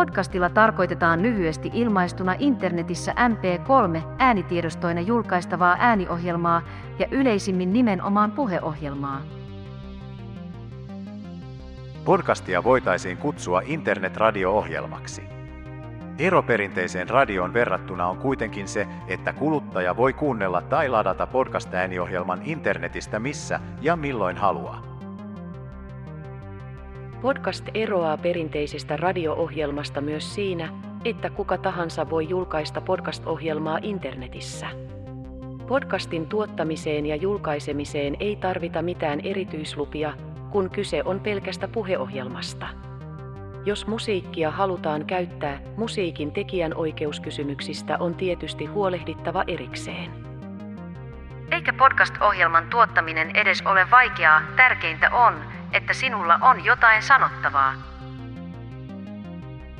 Podcastilla tarkoitetaan lyhyesti ilmaistuna internetissä MP3 äänitiedostoina julkaistavaa ääniohjelmaa ja yleisimmin nimenomaan puheohjelmaa. Podcastia voitaisiin kutsua internet-radio-ohjelmaksi. Ero perinteiseen radioon verrattuna on kuitenkin se, että kuluttaja voi kuunnella tai ladata podcast-ääniohjelman internetistä missä ja milloin haluaa. Podcast eroaa perinteisestä radio-ohjelmasta myös siinä, että kuka tahansa voi julkaista podcast-ohjelmaa internetissä. Podcastin tuottamiseen ja julkaisemiseen ei tarvita mitään erityislupia, kun kyse on pelkästä puheohjelmasta. Jos musiikkia halutaan käyttää, musiikin tekijänoikeuskysymyksistä on tietysti huolehdittava erikseen. Eikä podcast-ohjelman tuottaminen edes ole vaikeaa, tärkeintä on, että sinulla on jotain sanottavaa.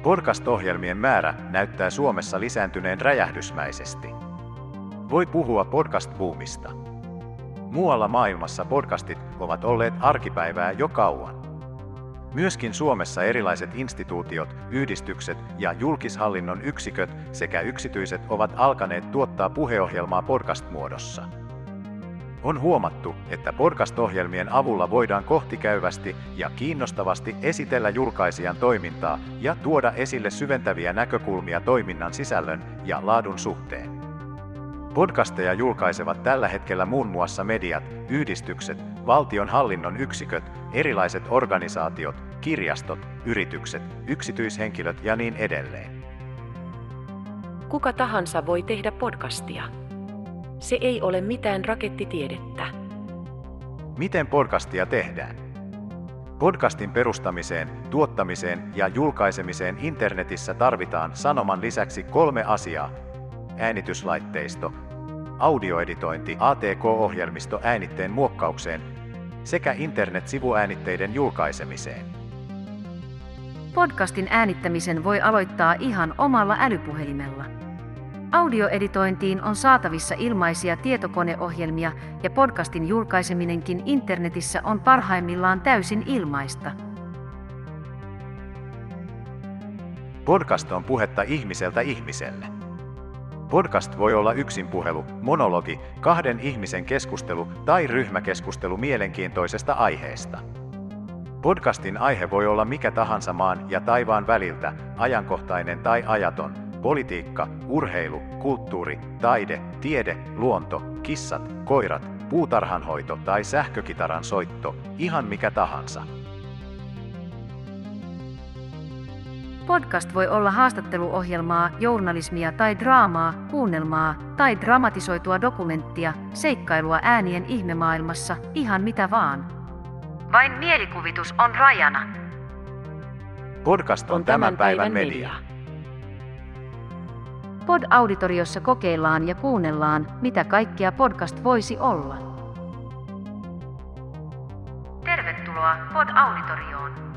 Podcast-ohjelmien määrä näyttää Suomessa lisääntyneen räjähdysmäisesti. Voi puhua podcast-buumista. Muualla maailmassa podcastit ovat olleet arkipäivää jo kauan. Myöskin Suomessa erilaiset instituutiot, yhdistykset ja julkishallinnon yksiköt sekä yksityiset ovat alkaneet tuottaa puheohjelmaa podcast-muodossa. On huomattu, että podcast-ohjelmien avulla voidaan kohtikäyvästi ja kiinnostavasti esitellä julkaisijan toimintaa ja tuoda esille syventäviä näkökulmia toiminnan sisällön ja laadun suhteen. Podcasteja julkaisevat tällä hetkellä muun muassa mediat, yhdistykset, valtion hallinnon yksiköt, erilaiset organisaatiot, kirjastot, yritykset, yksityishenkilöt ja niin edelleen. Kuka tahansa voi tehdä podcastia. Se ei ole mitään rakettitiedettä. Miten podcastia tehdään? Podcastin perustamiseen, tuottamiseen ja julkaisemiseen internetissä tarvitaan sanoman lisäksi kolme asiaa. Äänityslaitteisto, audioeditointi, ATK-ohjelmisto äänitteen muokkaukseen sekä internet-sivuäänitteiden julkaisemiseen. Podcastin äänittämisen voi aloittaa ihan omalla älypuhelimella. Audioeditointiin on saatavissa ilmaisia tietokoneohjelmia ja podcastin julkaiseminenkin internetissä on parhaimmillaan täysin ilmaista. Podcast on puhetta ihmiseltä ihmiselle. Podcast voi olla yksin puhelu, monologi, kahden ihmisen keskustelu tai ryhmäkeskustelu mielenkiintoisesta aiheesta. Podcastin aihe voi olla mikä tahansa maan ja taivaan väliltä, ajankohtainen tai ajaton, politiikka, urheilu, kulttuuri, taide, tiede, luonto, kissat, koirat, puutarhanhoito tai sähkökitaran soitto, ihan mikä tahansa. Podcast voi olla haastatteluohjelmaa, journalismia tai draamaa, kuunnelmaa tai dramatisoitua dokumenttia, seikkailua äänien ihmemaailmassa, ihan mitä vaan. Vain mielikuvitus on rajana. Podcast on, on tämän päivän media. Pod-auditoriossa kokeillaan ja kuunnellaan, mitä kaikkea podcast voisi olla. Tervetuloa Pod-auditorioon.